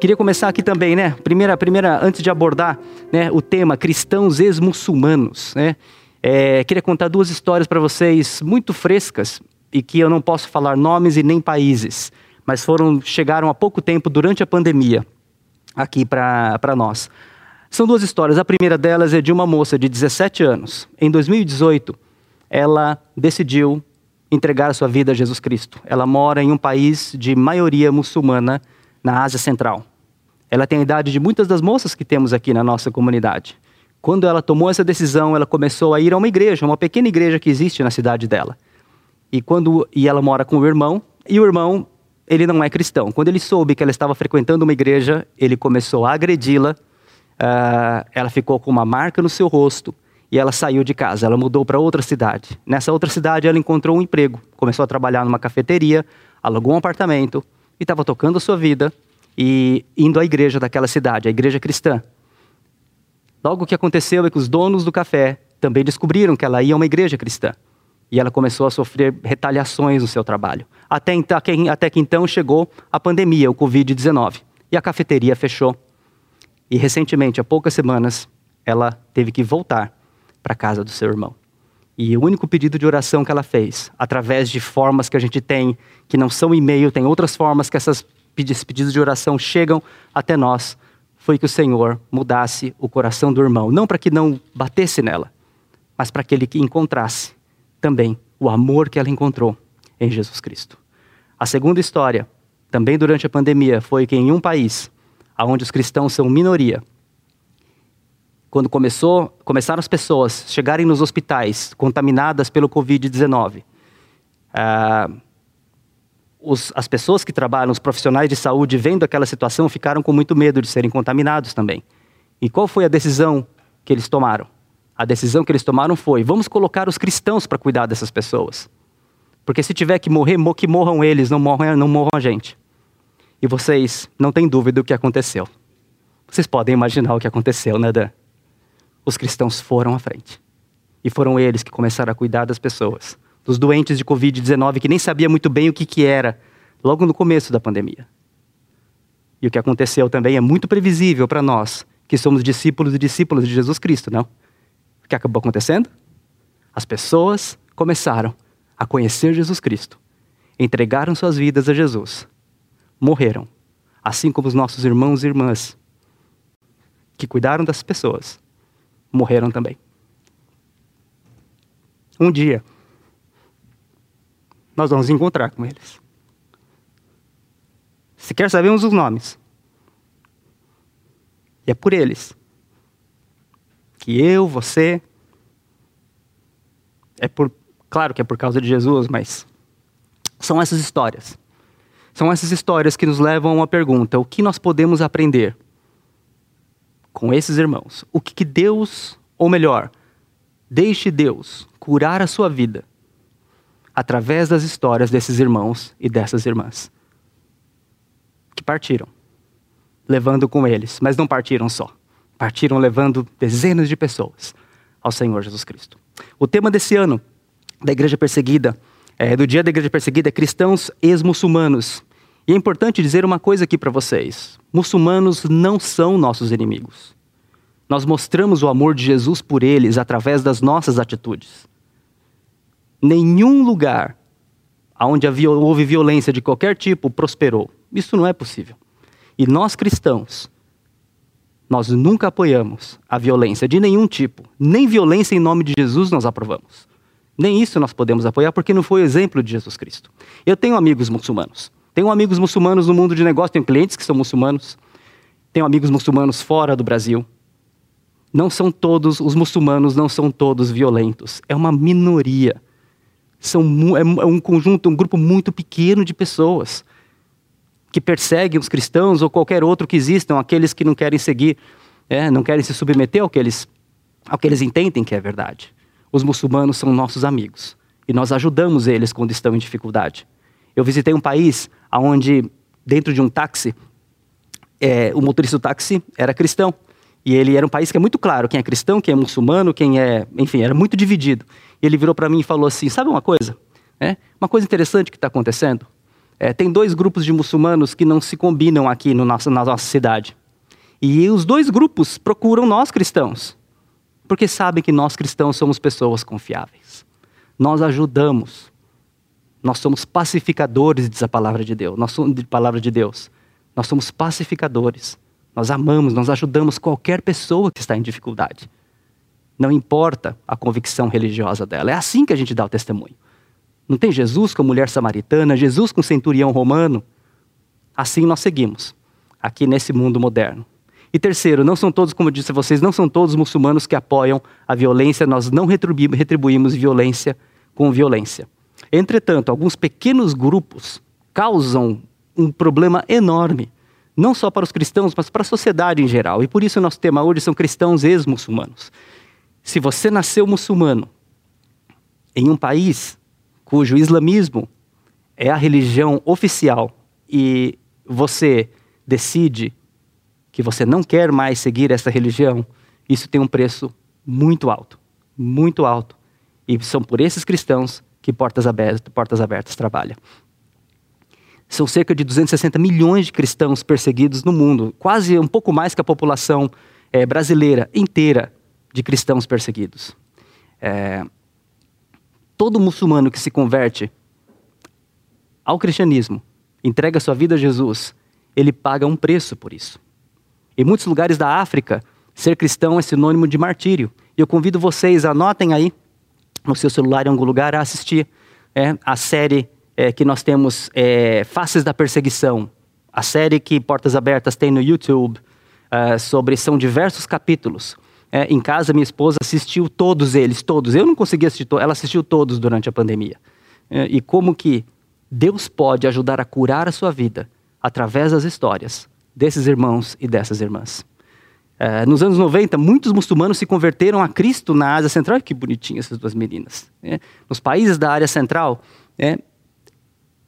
Queria começar aqui também, né? Primeira, primeira, antes de abordar, né, o tema cristãos ex-muçulmanos, né? É, queria contar duas histórias para vocês muito frescas e que eu não posso falar nomes e nem países, mas foram chegaram há pouco tempo durante a pandemia aqui para nós. São duas histórias. A primeira delas é de uma moça de 17 anos. Em 2018, ela decidiu entregar a sua vida a Jesus Cristo. Ela mora em um país de maioria muçulmana na Ásia Central. Ela tem a idade de muitas das moças que temos aqui na nossa comunidade. Quando ela tomou essa decisão, ela começou a ir a uma igreja, uma pequena igreja que existe na cidade dela. E quando e ela mora com o irmão, e o irmão, ele não é cristão. Quando ele soube que ela estava frequentando uma igreja, ele começou a agredi-la. Uh, ela ficou com uma marca no seu rosto e ela saiu de casa. Ela mudou para outra cidade. Nessa outra cidade, ela encontrou um emprego. Começou a trabalhar numa cafeteria, alugou um apartamento e estava tocando a sua vida e indo à igreja daquela cidade, a igreja cristã. Logo o que aconteceu é que os donos do café também descobriram que ela ia a uma igreja cristã. E ela começou a sofrer retaliações no seu trabalho. Até, até que então chegou a pandemia, o Covid-19. E a cafeteria fechou. E recentemente, há poucas semanas, ela teve que voltar para a casa do seu irmão. E o único pedido de oração que ela fez, através de formas que a gente tem, que não são e-mail, tem outras formas que essas pedidos de oração chegam até nós, foi que o Senhor mudasse o coração do irmão. Não para que não batesse nela, mas para que ele encontrasse também o amor que ela encontrou em Jesus Cristo. A segunda história, também durante a pandemia, foi que em um país onde os cristãos são minoria, quando começou, começaram as pessoas chegarem nos hospitais contaminadas pelo Covid-19, ah, os, as pessoas que trabalham, os profissionais de saúde, vendo aquela situação, ficaram com muito medo de serem contaminados também. E qual foi a decisão que eles tomaram? A decisão que eles tomaram foi: vamos colocar os cristãos para cuidar dessas pessoas. Porque se tiver que morrer, que morram eles, não morram, não morram a gente. E vocês não têm dúvida do que aconteceu. Vocês podem imaginar o que aconteceu, né, Dan? Os cristãos foram à frente. E foram eles que começaram a cuidar das pessoas dos doentes de Covid-19 que nem sabia muito bem o que, que era, logo no começo da pandemia. E o que aconteceu também é muito previsível para nós, que somos discípulos e discípulos de Jesus Cristo, não? O que acabou acontecendo? As pessoas começaram a conhecer Jesus Cristo, entregaram suas vidas a Jesus, morreram, assim como os nossos irmãos e irmãs que cuidaram das pessoas, morreram também. Um dia, nós vamos encontrar com eles. Se quer saber os nomes. E é por eles que eu, você, é por, claro que é por causa de Jesus, mas são essas histórias. São essas histórias que nos levam a uma pergunta: o que nós podemos aprender com esses irmãos? O que, que Deus, ou melhor, deixe Deus curar a sua vida através das histórias desses irmãos e dessas irmãs que partiram, levando com eles, mas não partiram só. Partiram levando dezenas de pessoas ao Senhor Jesus Cristo. O tema desse ano da Igreja Perseguida, é, do Dia da Igreja Perseguida, é cristãos ex-muçulmanos. E é importante dizer uma coisa aqui para vocês: muçulmanos não são nossos inimigos. Nós mostramos o amor de Jesus por eles através das nossas atitudes nenhum lugar onde houve violência de qualquer tipo prosperou. Isso não é possível. E nós cristãos, nós nunca apoiamos a violência de nenhum tipo. Nem violência em nome de Jesus nós aprovamos. Nem isso nós podemos apoiar porque não foi o exemplo de Jesus Cristo. Eu tenho amigos muçulmanos. Tenho amigos muçulmanos no mundo de negócio, tenho clientes que são muçulmanos. Tenho amigos muçulmanos fora do Brasil. Não são todos, os muçulmanos não são todos violentos. É uma minoria são, é, é um conjunto, um grupo muito pequeno de pessoas que perseguem os cristãos ou qualquer outro que existam, aqueles que não querem seguir, é, não querem se submeter ao que, eles, ao que eles entendem que é verdade. Os muçulmanos são nossos amigos e nós ajudamos eles quando estão em dificuldade. Eu visitei um país onde, dentro de um táxi, é, o motorista do táxi era cristão. E ele era um país que é muito claro quem é cristão, quem é muçulmano, quem é. Enfim, era muito dividido. E ele virou para mim e falou assim: Sabe uma coisa? É, uma coisa interessante que está acontecendo? É, tem dois grupos de muçulmanos que não se combinam aqui no nosso, na nossa cidade. E os dois grupos procuram nós cristãos, porque sabem que nós cristãos somos pessoas confiáveis. Nós ajudamos. Nós somos pacificadores, diz a palavra de Deus. Nós somos de palavra de Deus. Nós somos pacificadores. Nós amamos, nós ajudamos qualquer pessoa que está em dificuldade. Não importa a convicção religiosa dela. É assim que a gente dá o testemunho. Não tem Jesus com mulher samaritana, Jesus com centurião romano. Assim nós seguimos, aqui nesse mundo moderno. E terceiro, não são todos, como eu disse a vocês, não são todos muçulmanos que apoiam a violência, nós não retribuímos violência com violência. Entretanto, alguns pequenos grupos causam um problema enorme, não só para os cristãos, mas para a sociedade em geral. E por isso o nosso tema hoje são cristãos ex-muçulmanos. Se você nasceu muçulmano em um país cujo islamismo é a religião oficial e você decide que você não quer mais seguir essa religião, isso tem um preço muito alto, muito alto. E são por esses cristãos que Portas Abertas, Portas Abertas trabalha. São cerca de 260 milhões de cristãos perseguidos no mundo, quase um pouco mais que a população é, brasileira inteira de cristãos perseguidos. É, todo muçulmano que se converte ao cristianismo, entrega sua vida a Jesus, ele paga um preço por isso. Em muitos lugares da África, ser cristão é sinônimo de martírio. E eu convido vocês, anotem aí no seu celular em algum lugar a assistir é, a série é, que nós temos, é, Faces da Perseguição. A série que Portas Abertas tem no YouTube, é, sobre, são diversos capítulos é, em casa, minha esposa assistiu todos eles, todos. Eu não consegui assistir todos, ela assistiu todos durante a pandemia. É, e como que Deus pode ajudar a curar a sua vida através das histórias desses irmãos e dessas irmãs. É, nos anos 90, muitos muçulmanos se converteram a Cristo na Ásia Central. Que bonitinhas essas duas meninas. Né? Nos países da área central, é,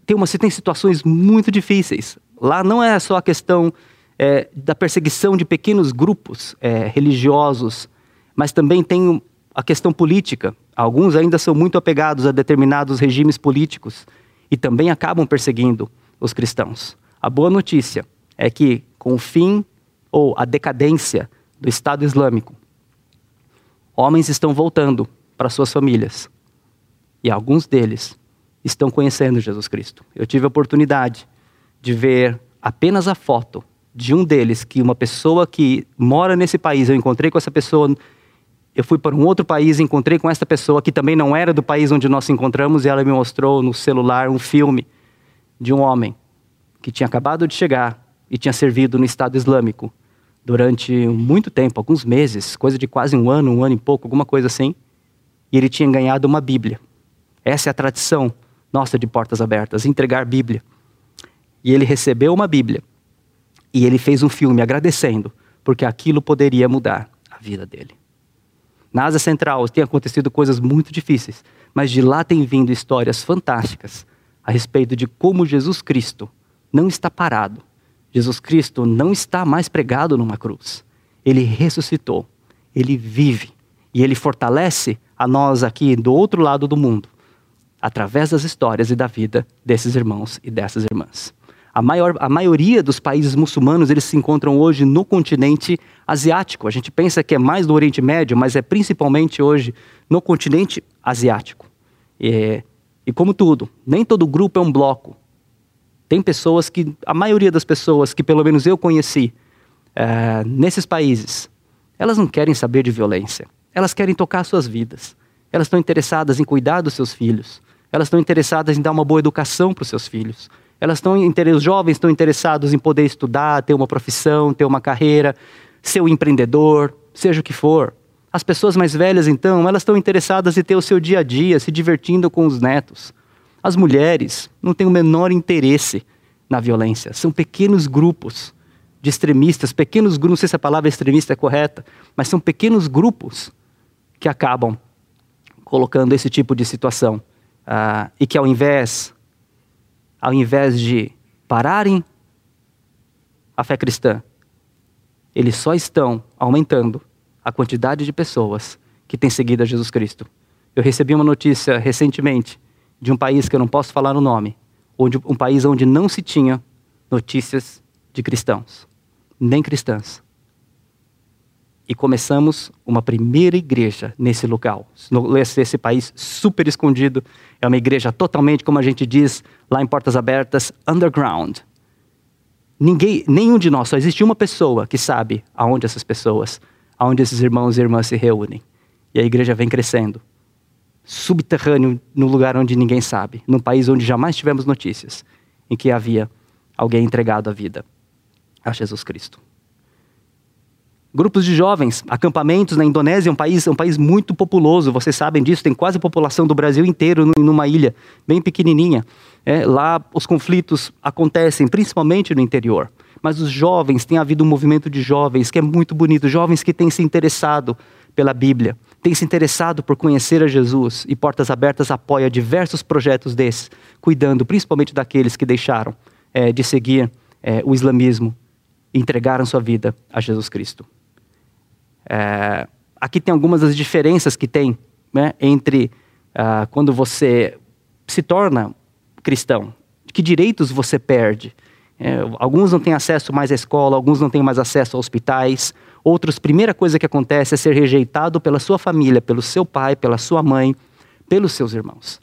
tem, uma, tem situações muito difíceis. Lá não é só a questão é, da perseguição de pequenos grupos é, religiosos, mas também tem a questão política. Alguns ainda são muito apegados a determinados regimes políticos e também acabam perseguindo os cristãos. A boa notícia é que, com o fim ou a decadência do Estado Islâmico, homens estão voltando para suas famílias e alguns deles estão conhecendo Jesus Cristo. Eu tive a oportunidade de ver apenas a foto de um deles, que uma pessoa que mora nesse país, eu encontrei com essa pessoa, eu fui para um outro país encontrei com essa pessoa que também não era do país onde nós nos encontramos e ela me mostrou no celular um filme de um homem que tinha acabado de chegar e tinha servido no Estado Islâmico durante muito tempo, alguns meses, coisa de quase um ano, um ano e pouco, alguma coisa assim, e ele tinha ganhado uma Bíblia. Essa é a tradição nossa de portas abertas, entregar Bíblia. E ele recebeu uma Bíblia e ele fez um filme agradecendo, porque aquilo poderia mudar a vida dele. Na Ásia Central tem acontecido coisas muito difíceis, mas de lá tem vindo histórias fantásticas a respeito de como Jesus Cristo não está parado. Jesus Cristo não está mais pregado numa cruz. Ele ressuscitou, ele vive e ele fortalece a nós aqui do outro lado do mundo, através das histórias e da vida desses irmãos e dessas irmãs. A, maior, a maioria dos países muçulmanos eles se encontram hoje no continente asiático. A gente pensa que é mais do Oriente Médio, mas é principalmente hoje no continente asiático. E, e como tudo, nem todo grupo é um bloco. Tem pessoas que, a maioria das pessoas que pelo menos eu conheci é, nesses países, elas não querem saber de violência. Elas querem tocar suas vidas. Elas estão interessadas em cuidar dos seus filhos. Elas estão interessadas em dar uma boa educação para os seus filhos. Elas estão, os jovens estão interessados em poder estudar, ter uma profissão, ter uma carreira, ser um empreendedor, seja o que for. As pessoas mais velhas, então, elas estão interessadas em ter o seu dia a dia, se divertindo com os netos. As mulheres não têm o menor interesse na violência. São pequenos grupos de extremistas, pequenos grupos, não sei se a palavra extremista é correta, mas são pequenos grupos que acabam colocando esse tipo de situação. Ah, e que ao invés ao invés de pararem a fé cristã, eles só estão aumentando a quantidade de pessoas que têm seguido a Jesus Cristo. Eu recebi uma notícia recentemente de um país que eu não posso falar o nome, onde, um país onde não se tinha notícias de cristãos, nem cristãs. E começamos uma primeira igreja nesse local, nesse país super escondido. É uma igreja totalmente, como a gente diz lá em Portas Abertas, underground. Ninguém, nenhum de nós, só existe uma pessoa que sabe aonde essas pessoas, aonde esses irmãos e irmãs se reúnem. E a igreja vem crescendo. Subterrâneo, no lugar onde ninguém sabe, num país onde jamais tivemos notícias, em que havia alguém entregado a vida a Jesus Cristo. Grupos de jovens, acampamentos na Indonésia, é um país, é um país muito populoso, vocês sabem disso, tem quase a população do Brasil inteiro numa ilha bem pequenininha. É, lá os conflitos acontecem, principalmente no interior. Mas os jovens, tem havido um movimento de jovens que é muito bonito, jovens que têm se interessado pela Bíblia, têm se interessado por conhecer a Jesus e Portas Abertas apoia diversos projetos desses, cuidando principalmente daqueles que deixaram é, de seguir é, o islamismo e entregaram sua vida a Jesus Cristo. É, aqui tem algumas das diferenças que tem né, entre uh, quando você se torna cristão, que direitos você perde. É, alguns não têm acesso mais à escola, alguns não têm mais acesso a hospitais, outros, primeira coisa que acontece é ser rejeitado pela sua família, pelo seu pai, pela sua mãe, pelos seus irmãos.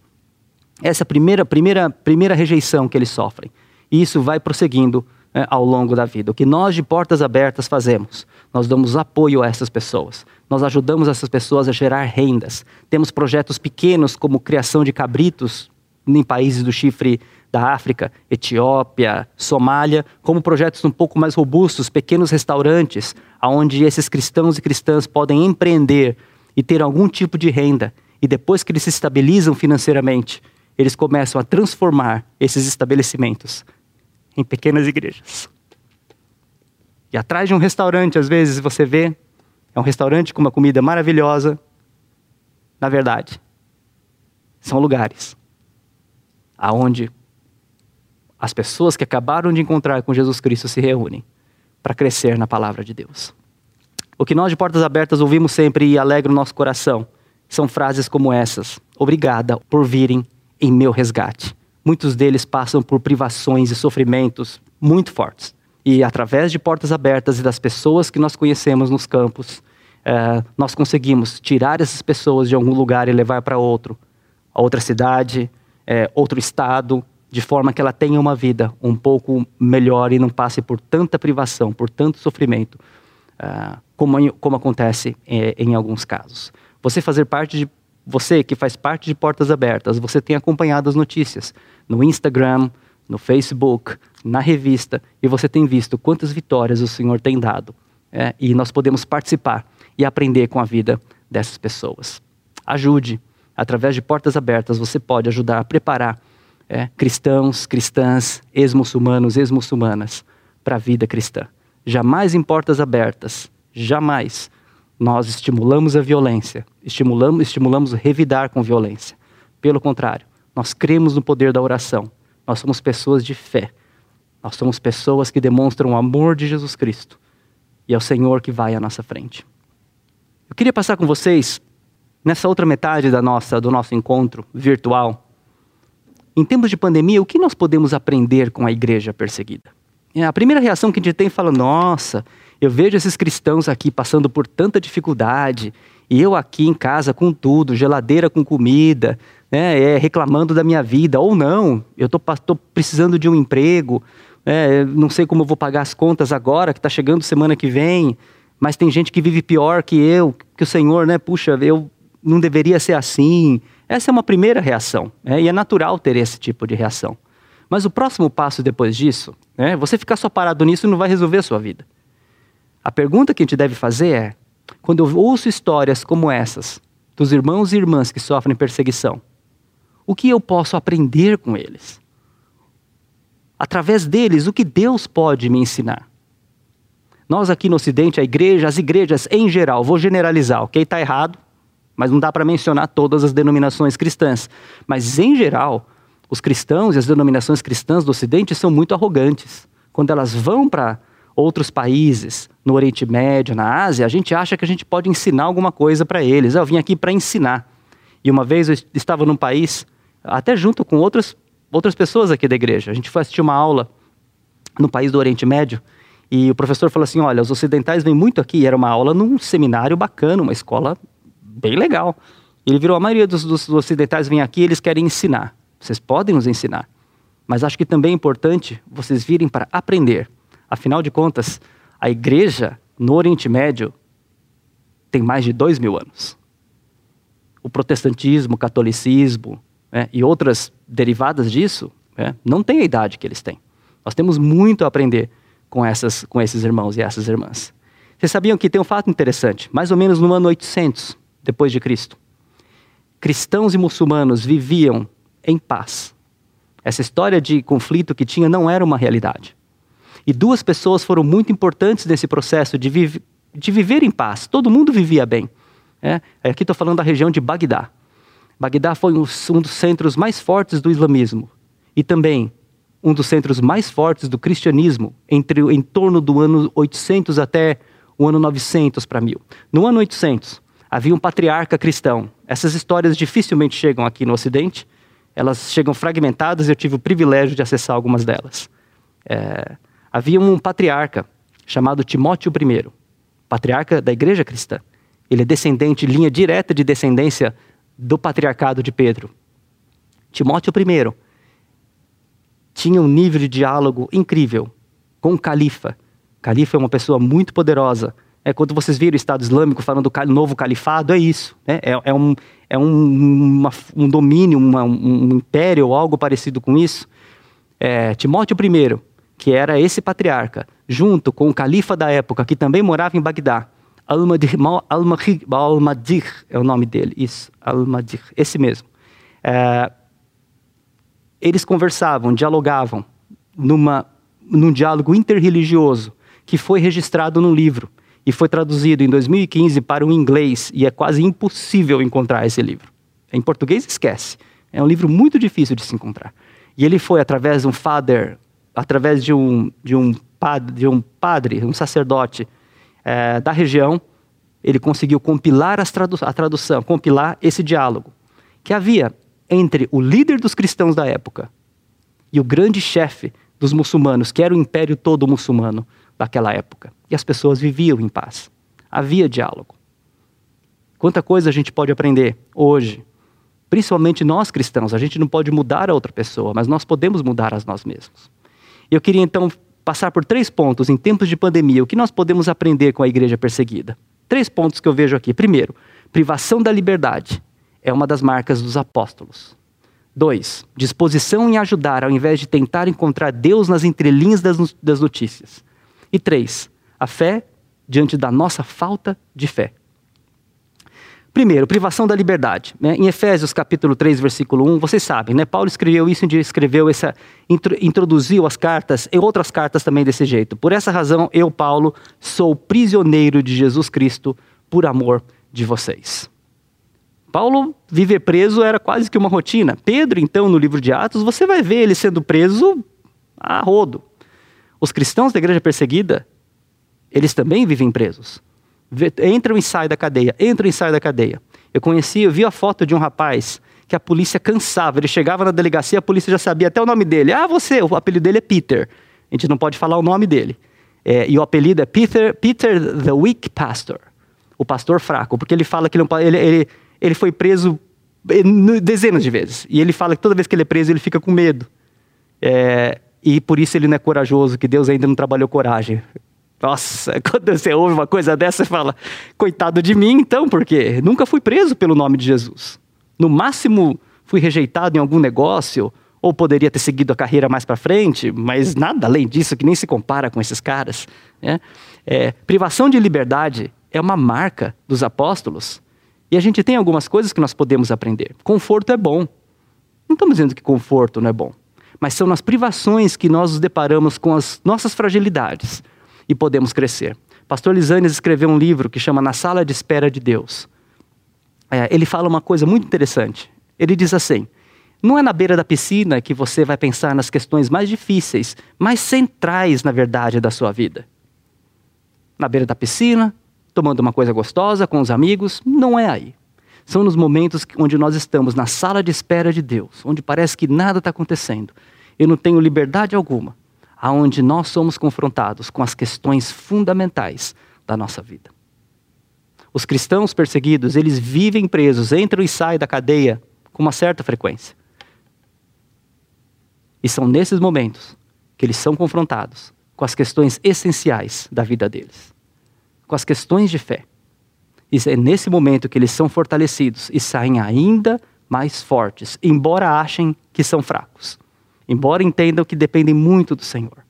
Essa é a primeira, primeira, primeira rejeição que eles sofrem. E isso vai prosseguindo é, ao longo da vida. O que nós de Portas Abertas fazemos? Nós damos apoio a essas pessoas. Nós ajudamos essas pessoas a gerar rendas. Temos projetos pequenos como criação de cabritos em países do chifre da África, Etiópia, Somália, como projetos um pouco mais robustos, pequenos restaurantes, onde esses cristãos e cristãs podem empreender e ter algum tipo de renda. E depois que eles se estabilizam financeiramente, eles começam a transformar esses estabelecimentos em pequenas igrejas. E atrás de um restaurante, às vezes você vê, é um restaurante com uma comida maravilhosa. Na verdade, são lugares aonde as pessoas que acabaram de encontrar com Jesus Cristo se reúnem para crescer na palavra de Deus. O que nós de Portas Abertas ouvimos sempre e alegra o nosso coração são frases como essas: Obrigada por virem em meu resgate. Muitos deles passam por privações e sofrimentos muito fortes. E através de portas abertas e das pessoas que nós conhecemos nos campos, é, nós conseguimos tirar essas pessoas de algum lugar e levar para outro, outra cidade, é, outro estado, de forma que ela tenha uma vida um pouco melhor e não passe por tanta privação, por tanto sofrimento, é, como, como acontece em alguns casos. Você fazer parte de você que faz parte de Portas Abertas, você tem acompanhado as notícias no Instagram, no Facebook, na revista, e você tem visto quantas vitórias o Senhor tem dado. É, e nós podemos participar e aprender com a vida dessas pessoas. Ajude. Através de Portas Abertas, você pode ajudar a preparar é, cristãos, cristãs, ex-muçulmanos, ex-muçulmanas para a vida cristã. Jamais em Portas Abertas, jamais nós estimulamos a violência, estimulamos, estimulamos revidar com violência. Pelo contrário, nós cremos no poder da oração. Nós somos pessoas de fé. Nós somos pessoas que demonstram o amor de Jesus Cristo. E é o Senhor que vai à nossa frente. Eu queria passar com vocês, nessa outra metade da nossa, do nosso encontro virtual, em tempos de pandemia, o que nós podemos aprender com a igreja perseguida? É, a primeira reação que a gente tem fala: nossa, eu vejo esses cristãos aqui passando por tanta dificuldade, e eu aqui em casa com tudo, geladeira com comida, né, é, reclamando da minha vida, ou não, eu estou precisando de um emprego, é, não sei como eu vou pagar as contas agora, que está chegando semana que vem, mas tem gente que vive pior que eu, que o Senhor, né, puxa, eu não deveria ser assim. Essa é uma primeira reação, né, e é natural ter esse tipo de reação. Mas o próximo passo depois disso, né, você ficar só parado nisso não vai resolver a sua vida. A pergunta que a gente deve fazer é: quando eu ouço histórias como essas, dos irmãos e irmãs que sofrem perseguição, o que eu posso aprender com eles? Através deles, o que Deus pode me ensinar? Nós aqui no Ocidente, a igreja, as igrejas em geral, vou generalizar, ok? Está errado, mas não dá para mencionar todas as denominações cristãs. Mas em geral, os cristãos e as denominações cristãs do Ocidente são muito arrogantes. Quando elas vão para outros países, no Oriente Médio, na Ásia, a gente acha que a gente pode ensinar alguma coisa para eles. Eu vim aqui para ensinar. E uma vez eu estava num país, até junto com outras outras pessoas aqui da igreja. A gente foi assistir uma aula no país do Oriente Médio e o professor falou assim: olha, os ocidentais vêm muito aqui. E era uma aula num seminário bacana, uma escola bem legal. Ele virou: a maioria dos, dos, ocidentais vem aqui eles querem ensinar. Vocês podem nos ensinar. Mas acho que também é importante vocês virem para aprender. Afinal de contas, a igreja no Oriente Médio tem mais de dois mil anos. O protestantismo, o catolicismo né, e outras derivadas disso né, não têm a idade que eles têm. Nós temos muito a aprender com, essas, com esses irmãos e essas irmãs. Vocês sabiam que tem um fato interessante? Mais ou menos no ano 800 depois de Cristo, cristãos e muçulmanos viviam em paz. Essa história de conflito que tinha não era uma realidade. E duas pessoas foram muito importantes nesse processo de, de viver em paz. Todo mundo vivia bem. É? Aqui estou falando da região de Bagdá. Bagdá foi um, dos centros mais fortes do islamismo e também um dos centros mais fortes do cristianismo entre em torno do ano 800 até o ano 900 para 1000. No ano 800, havia um patriarca cristão. Essas histórias dificilmente chegam aqui no Ocidente, elas chegam fragmentadas e eu tive o privilégio de acessar algumas delas. É, havia um patriarca chamado Timóteo I, patriarca da igreja cristã. Ele é descendente, linha direta de descendência do patriarcado de Pedro. Timóteo I tinha um nível de diálogo incrível com o califa. O califa é uma pessoa muito poderosa. É, quando vocês viram o Estado Islâmico falando do novo califado, é isso. Né? É, é, um, é um, uma, um domínio, uma, um império ou algo parecido com isso. É, Timóteo I, que era esse patriarca, junto com o califa da época, que também morava em Bagdá, Al-Madir, Al é o nome dele, isso, Al-Madir, esse mesmo. É, eles conversavam, dialogavam numa, num diálogo interreligioso que foi registrado no livro e foi traduzido em 2015 para o inglês e é quase impossível encontrar esse livro. Em português, esquece. É um livro muito difícil de se encontrar. E ele foi através de um father, através de um, de um, de um padre, um sacerdote é, da região, ele conseguiu compilar tradu a tradução, compilar esse diálogo que havia entre o líder dos cristãos da época e o grande chefe dos muçulmanos, que era o império todo muçulmano daquela época. E as pessoas viviam em paz. Havia diálogo. Quanta coisa a gente pode aprender hoje, principalmente nós cristãos. A gente não pode mudar a outra pessoa, mas nós podemos mudar a nós mesmos. Eu queria então passar por três pontos em tempos de pandemia, o que nós podemos aprender com a igreja perseguida. Três pontos que eu vejo aqui. Primeiro, privação da liberdade é uma das marcas dos apóstolos. Dois, disposição em ajudar ao invés de tentar encontrar Deus nas entrelinhas das notícias. E três, a fé diante da nossa falta de fé. Primeiro, privação da liberdade. Né? Em Efésios capítulo 3, versículo 1, vocês sabem, né? Paulo escreveu isso, escreveu essa, introduziu as cartas e outras cartas também desse jeito. Por essa razão, eu, Paulo, sou prisioneiro de Jesus Cristo por amor de vocês. Paulo viver preso era quase que uma rotina. Pedro, então, no livro de Atos, você vai ver ele sendo preso a rodo. Os cristãos da igreja perseguida, eles também vivem presos. Entram e saem da cadeia, entram e saem da cadeia. Eu conheci, eu vi a foto de um rapaz que a polícia cansava. Ele chegava na delegacia, a polícia já sabia até o nome dele. Ah, você, o apelido dele é Peter. A gente não pode falar o nome dele. É, e o apelido é Peter, Peter the Weak Pastor. O pastor fraco, porque ele fala que ele, ele, ele ele foi preso eh, dezenas de vezes. E ele fala que toda vez que ele é preso, ele fica com medo. É, e por isso ele não é corajoso, que Deus ainda não trabalhou coragem. Nossa, quando você ouve uma coisa dessa, você fala, coitado de mim então, porque nunca fui preso pelo nome de Jesus. No máximo, fui rejeitado em algum negócio, ou poderia ter seguido a carreira mais para frente, mas nada além disso, que nem se compara com esses caras. Né? É, privação de liberdade é uma marca dos apóstolos e a gente tem algumas coisas que nós podemos aprender. Conforto é bom. Não estamos dizendo que conforto não é bom. Mas são nas privações que nós nos deparamos com as nossas fragilidades e podemos crescer. Pastor Lisanes escreveu um livro que chama Na Sala de Espera de Deus. É, ele fala uma coisa muito interessante. Ele diz assim: não é na beira da piscina que você vai pensar nas questões mais difíceis, mais centrais, na verdade, da sua vida. Na beira da piscina, tomando uma coisa gostosa com os amigos, não é aí. São nos momentos onde nós estamos na sala de espera de Deus, onde parece que nada está acontecendo. Eu não tenho liberdade alguma, aonde nós somos confrontados com as questões fundamentais da nossa vida. Os cristãos perseguidos, eles vivem presos, entram e saem da cadeia com uma certa frequência. E são nesses momentos que eles são confrontados com as questões essenciais da vida deles, com as questões de fé. E é nesse momento que eles são fortalecidos e saem ainda mais fortes, embora achem que são fracos, embora entendam que dependem muito do Senhor.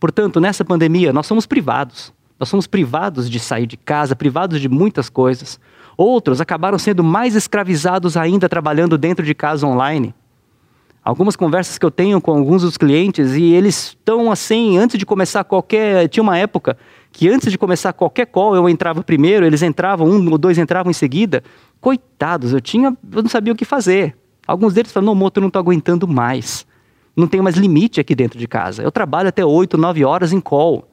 Portanto, nessa pandemia, nós somos privados. Nós somos privados de sair de casa, privados de muitas coisas. Outros acabaram sendo mais escravizados ainda trabalhando dentro de casa online. Algumas conversas que eu tenho com alguns dos clientes e eles estão assim, antes de começar qualquer. Tinha uma época que antes de começar qualquer call eu entrava primeiro, eles entravam, um ou dois entravam em seguida. Coitados, eu tinha. Eu não sabia o que fazer. Alguns deles falaram: não, moto, eu não estou aguentando mais. Não tenho mais limite aqui dentro de casa. Eu trabalho até 8, 9 horas em call.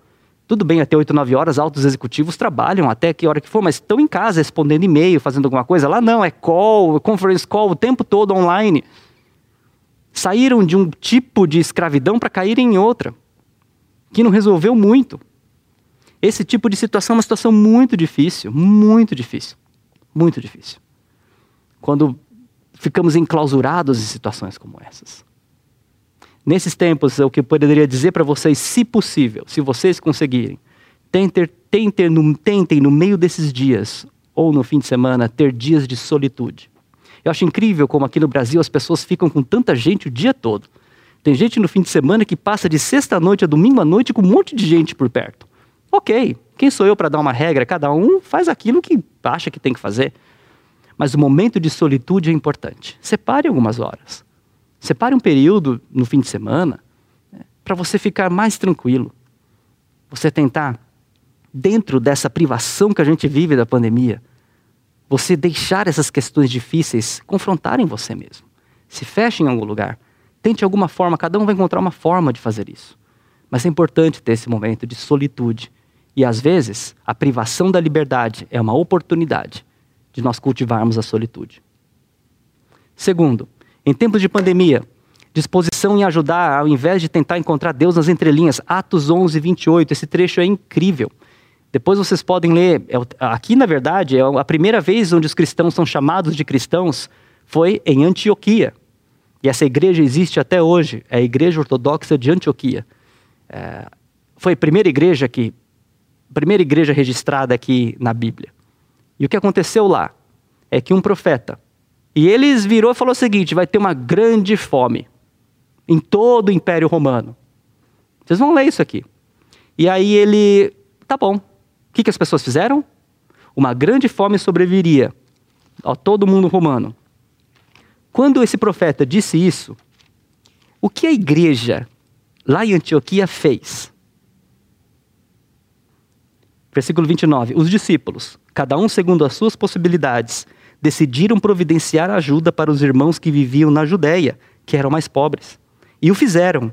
Tudo bem, até 8, 9 horas, altos executivos trabalham até que hora que for, mas estão em casa respondendo e-mail, fazendo alguma coisa. Lá não, é call, conference call o tempo todo online saíram de um tipo de escravidão para caírem em outra, que não resolveu muito. Esse tipo de situação é uma situação muito difícil, muito difícil, muito difícil. Quando ficamos enclausurados em situações como essas. Nesses tempos, o que eu poderia dizer para vocês, se possível, se vocês conseguirem, tentem, tentem, no, tentem no meio desses dias, ou no fim de semana, ter dias de solitude. Eu acho incrível como aqui no Brasil as pessoas ficam com tanta gente o dia todo. Tem gente no fim de semana que passa de sexta-noite a domingo à noite com um monte de gente por perto. Ok, quem sou eu para dar uma regra? Cada um faz aquilo que acha que tem que fazer. Mas o momento de solitude é importante. Separe algumas horas. Separe um período no fim de semana né, para você ficar mais tranquilo. Você tentar, dentro dessa privação que a gente vive da pandemia, você deixar essas questões difíceis confrontarem você mesmo. Se feche em algum lugar. Tente alguma forma, cada um vai encontrar uma forma de fazer isso. Mas é importante ter esse momento de solitude. E às vezes, a privação da liberdade é uma oportunidade de nós cultivarmos a solitude. Segundo, em tempos de pandemia, disposição em ajudar ao invés de tentar encontrar Deus nas entrelinhas. Atos 11, 28. Esse trecho é incrível. Depois vocês podem ler. É aqui, na verdade, é a primeira vez onde os cristãos são chamados de cristãos foi em Antioquia. E essa igreja existe até hoje, é a Igreja Ortodoxa de Antioquia. É, foi a primeira igreja que, primeira igreja registrada aqui na Bíblia. E o que aconteceu lá é que um profeta, e eles virou e falou o seguinte: vai ter uma grande fome em todo o Império Romano. Vocês vão ler isso aqui. E aí ele, tá bom, que, que as pessoas fizeram? Uma grande fome sobreviria a todo mundo romano. Quando esse profeta disse isso, o que a igreja lá em Antioquia fez? Versículo 29. Os discípulos, cada um segundo as suas possibilidades, decidiram providenciar ajuda para os irmãos que viviam na Judéia, que eram mais pobres. E o fizeram,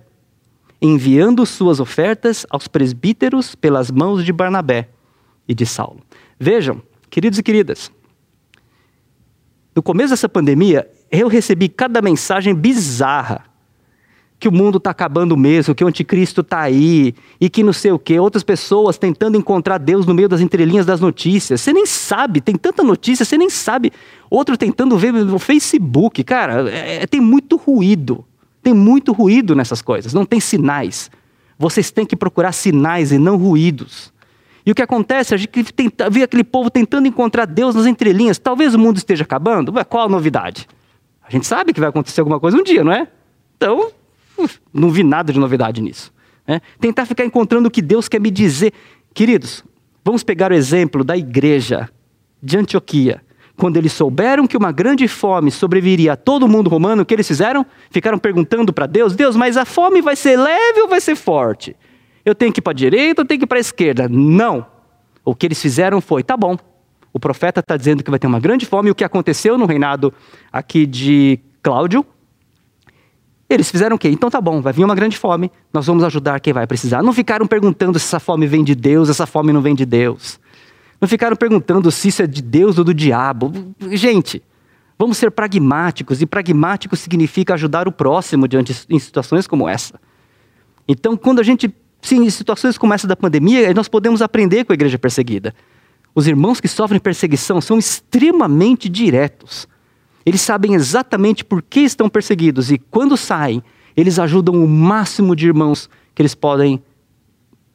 enviando suas ofertas aos presbíteros pelas mãos de Barnabé e de Saulo. Vejam, queridos e queridas, no começo dessa pandemia, eu recebi cada mensagem bizarra. Que o mundo está acabando mesmo, que o anticristo está aí, e que não sei o quê. Outras pessoas tentando encontrar Deus no meio das entrelinhas das notícias. Você nem sabe, tem tanta notícia, você nem sabe. Outro tentando ver no Facebook. Cara, é, é, tem muito ruído. Tem muito ruído nessas coisas, não tem sinais. Vocês têm que procurar sinais e não ruídos. E o que acontece? A gente tenta, vê aquele povo tentando encontrar Deus nas entrelinhas. Talvez o mundo esteja acabando. Ué, qual a novidade? A gente sabe que vai acontecer alguma coisa um dia, não é? Então, não vi nada de novidade nisso. Né? Tentar ficar encontrando o que Deus quer me dizer. Queridos, vamos pegar o exemplo da igreja de Antioquia. Quando eles souberam que uma grande fome sobreviria a todo mundo romano, o que eles fizeram? Ficaram perguntando para Deus: Deus, mas a fome vai ser leve ou vai ser forte? Eu tenho que ir para a direita ou tenho que ir para a esquerda? Não. O que eles fizeram foi: tá bom, o profeta está dizendo que vai ter uma grande fome. O que aconteceu no reinado aqui de Cláudio? Eles fizeram o quê? Então tá bom, vai vir uma grande fome, nós vamos ajudar quem vai precisar. Não ficaram perguntando se essa fome vem de Deus, essa fome não vem de Deus. Não ficaram perguntando se isso é de Deus ou do diabo. Gente, Vamos ser pragmáticos, e pragmático significa ajudar o próximo diante em situações como essa. Então, quando a gente, sim, em situações como essa da pandemia, nós podemos aprender com a igreja perseguida. Os irmãos que sofrem perseguição são extremamente diretos. Eles sabem exatamente por que estão perseguidos e quando saem, eles ajudam o máximo de irmãos que eles podem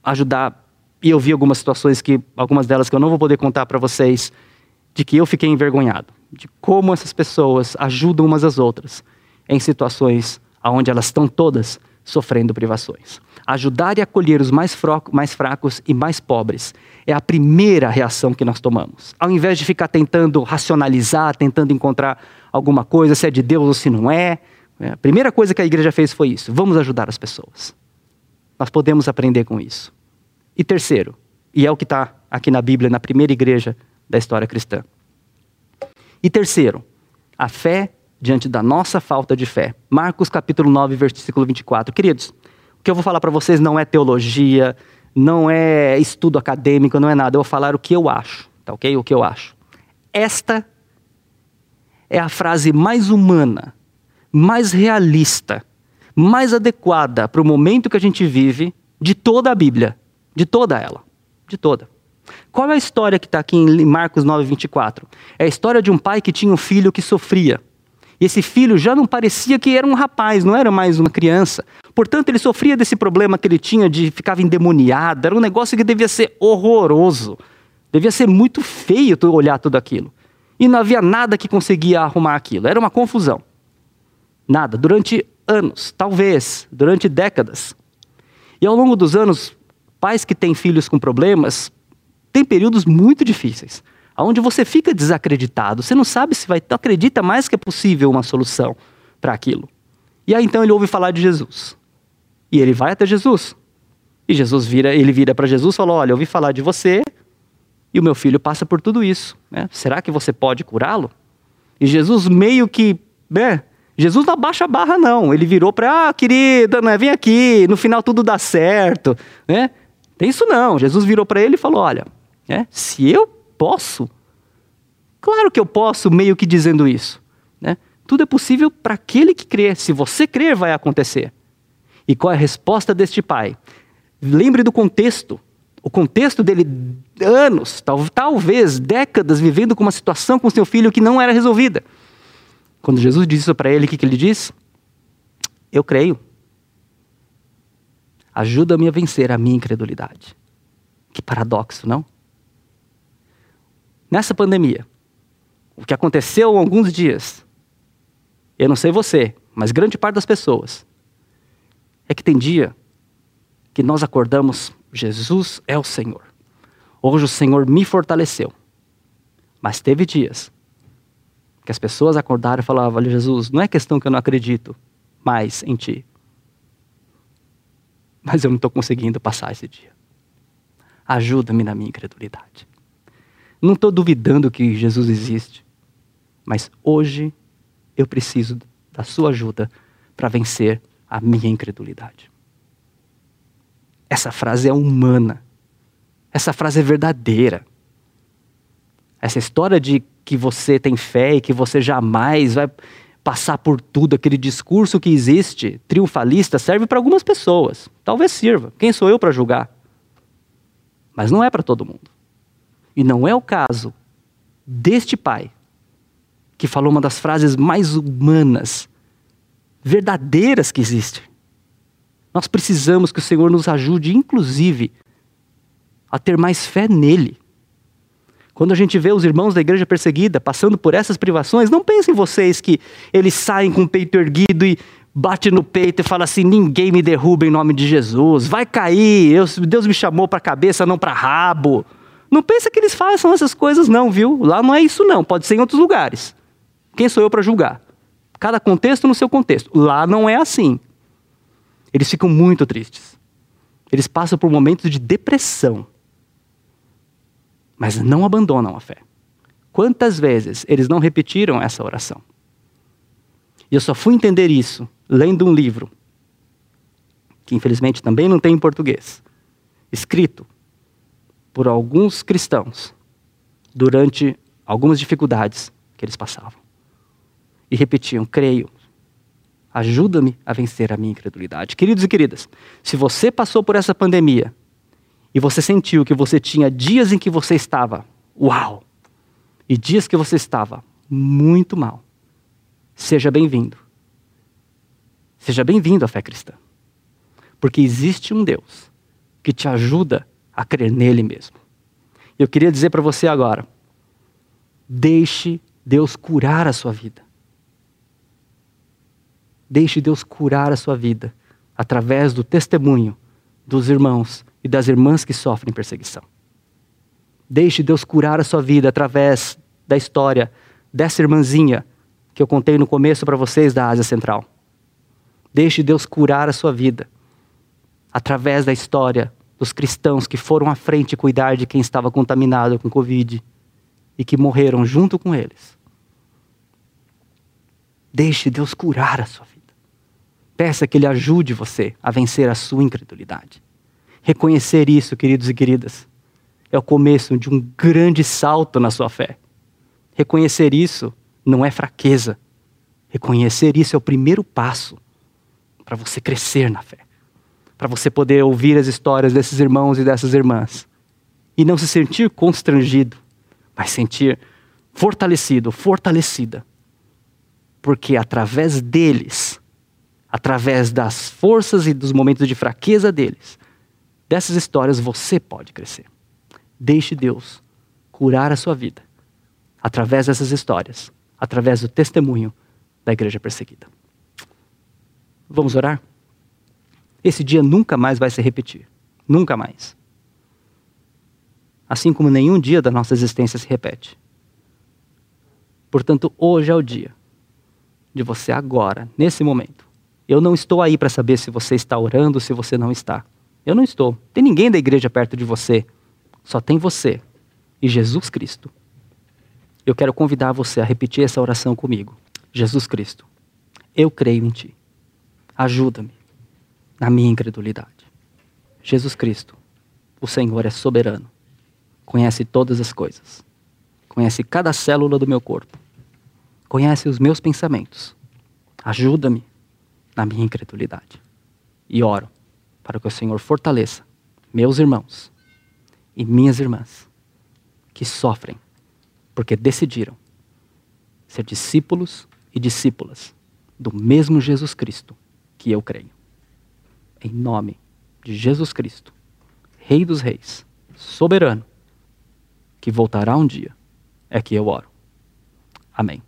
ajudar. E eu vi algumas situações que, algumas delas que eu não vou poder contar para vocês, de que eu fiquei envergonhado, de como essas pessoas ajudam umas às outras em situações onde elas estão todas sofrendo privações. Ajudar e acolher os mais, mais fracos e mais pobres é a primeira reação que nós tomamos. Ao invés de ficar tentando racionalizar, tentando encontrar alguma coisa, se é de Deus ou se não é, é, a primeira coisa que a igreja fez foi isso: vamos ajudar as pessoas. Nós podemos aprender com isso. E terceiro, e é o que está aqui na Bíblia, na primeira igreja da história cristã. E terceiro, a fé diante da nossa falta de fé. Marcos capítulo 9, versículo 24. Queridos, que eu vou falar para vocês não é teologia, não é estudo acadêmico, não é nada. Eu vou falar o que eu acho, tá ok? O que eu acho. Esta é a frase mais humana, mais realista, mais adequada para o momento que a gente vive de toda a Bíblia, de toda ela, de toda. Qual é a história que está aqui em Marcos 9, 24? É a história de um pai que tinha um filho que sofria. E esse filho já não parecia que era um rapaz, não era mais uma criança. Portanto, ele sofria desse problema que ele tinha de ficava endemoniado. Era um negócio que devia ser horroroso. Devia ser muito feio olhar tudo aquilo. E não havia nada que conseguia arrumar aquilo. Era uma confusão. Nada. Durante anos, talvez, durante décadas. E ao longo dos anos, pais que têm filhos com problemas têm períodos muito difíceis onde você fica desacreditado, você não sabe se vai, acredita mais que é possível uma solução para aquilo. E aí então ele ouve falar de Jesus. E ele vai até Jesus. E Jesus vira, ele vira para Jesus e fala: "Olha, eu ouvi falar de você e o meu filho passa por tudo isso, né? Será que você pode curá-lo?" E Jesus meio que, né? Jesus não abaixa a barra não. Ele virou para: "Ah, querida, né, vem aqui, no final tudo dá certo", né? Tem isso não. Jesus virou para ele e falou: "Olha, né, se eu posso? Claro que eu posso, meio que dizendo isso. Né? Tudo é possível para aquele que crê. Se você crer, vai acontecer. E qual é a resposta deste pai? Lembre do contexto. O contexto dele, anos, tal, talvez décadas, vivendo com uma situação com seu filho que não era resolvida. Quando Jesus disse isso para ele, o que, que ele diz? Eu creio. Ajuda-me a vencer a minha incredulidade. Que paradoxo, não? Nessa pandemia, o que aconteceu há alguns dias, eu não sei você, mas grande parte das pessoas, é que tem dia que nós acordamos, Jesus é o Senhor. Hoje o Senhor me fortaleceu. Mas teve dias que as pessoas acordaram e falavam: Olha, Jesus, não é questão que eu não acredito mais em Ti. Mas eu não estou conseguindo passar esse dia. Ajuda-me na minha incredulidade. Não estou duvidando que Jesus existe, mas hoje eu preciso da sua ajuda para vencer a minha incredulidade. Essa frase é humana. Essa frase é verdadeira. Essa história de que você tem fé e que você jamais vai passar por tudo, aquele discurso que existe, triunfalista, serve para algumas pessoas. Talvez sirva. Quem sou eu para julgar? Mas não é para todo mundo. E não é o caso deste pai, que falou uma das frases mais humanas, verdadeiras que existe. Nós precisamos que o Senhor nos ajude, inclusive, a ter mais fé nele. Quando a gente vê os irmãos da igreja perseguida passando por essas privações, não pensem vocês que eles saem com o peito erguido e bate no peito e fala assim: ninguém me derruba em nome de Jesus, vai cair, eu, Deus me chamou para cabeça, não para rabo. Não pensa que eles façam essas coisas, não, viu? Lá não é isso, não. Pode ser em outros lugares. Quem sou eu para julgar? Cada contexto no seu contexto. Lá não é assim. Eles ficam muito tristes. Eles passam por momentos de depressão. Mas não abandonam a fé. Quantas vezes eles não repetiram essa oração? E eu só fui entender isso lendo um livro, que infelizmente também não tem em português, escrito por alguns cristãos durante algumas dificuldades que eles passavam. e repetiam: Creio. Ajuda-me a vencer a minha incredulidade. Queridos e queridas, se você passou por essa pandemia e você sentiu que você tinha dias em que você estava, uau, e dias que você estava muito mal, seja bem-vindo. Seja bem-vindo à fé cristã. Porque existe um Deus que te ajuda a crer nele mesmo. Eu queria dizer para você agora: deixe Deus curar a sua vida. Deixe Deus curar a sua vida através do testemunho dos irmãos e das irmãs que sofrem perseguição. Deixe Deus curar a sua vida através da história dessa irmãzinha que eu contei no começo para vocês da Ásia Central. Deixe Deus curar a sua vida através da história dos cristãos que foram à frente cuidar de quem estava contaminado com Covid e que morreram junto com eles. Deixe Deus curar a sua vida. Peça que Ele ajude você a vencer a sua incredulidade. Reconhecer isso, queridos e queridas, é o começo de um grande salto na sua fé. Reconhecer isso não é fraqueza. Reconhecer isso é o primeiro passo para você crescer na fé. Para você poder ouvir as histórias desses irmãos e dessas irmãs. E não se sentir constrangido, mas sentir fortalecido, fortalecida. Porque através deles através das forças e dos momentos de fraqueza deles, dessas histórias você pode crescer. Deixe Deus curar a sua vida através dessas histórias, através do testemunho da igreja perseguida. Vamos orar? Esse dia nunca mais vai se repetir. Nunca mais. Assim como nenhum dia da nossa existência se repete. Portanto, hoje é o dia de você agora, nesse momento, eu não estou aí para saber se você está orando, se você não está. Eu não estou. Tem ninguém da igreja perto de você. Só tem você e Jesus Cristo. Eu quero convidar você a repetir essa oração comigo. Jesus Cristo, eu creio em Ti. Ajuda-me na minha incredulidade. Jesus Cristo, o Senhor é soberano. Conhece todas as coisas. Conhece cada célula do meu corpo. Conhece os meus pensamentos. Ajuda-me na minha incredulidade. E oro para que o Senhor fortaleça meus irmãos e minhas irmãs que sofrem porque decidiram ser discípulos e discípulas do mesmo Jesus Cristo que eu creio. Em nome de Jesus Cristo, Rei dos Reis, soberano, que voltará um dia, é que eu oro. Amém.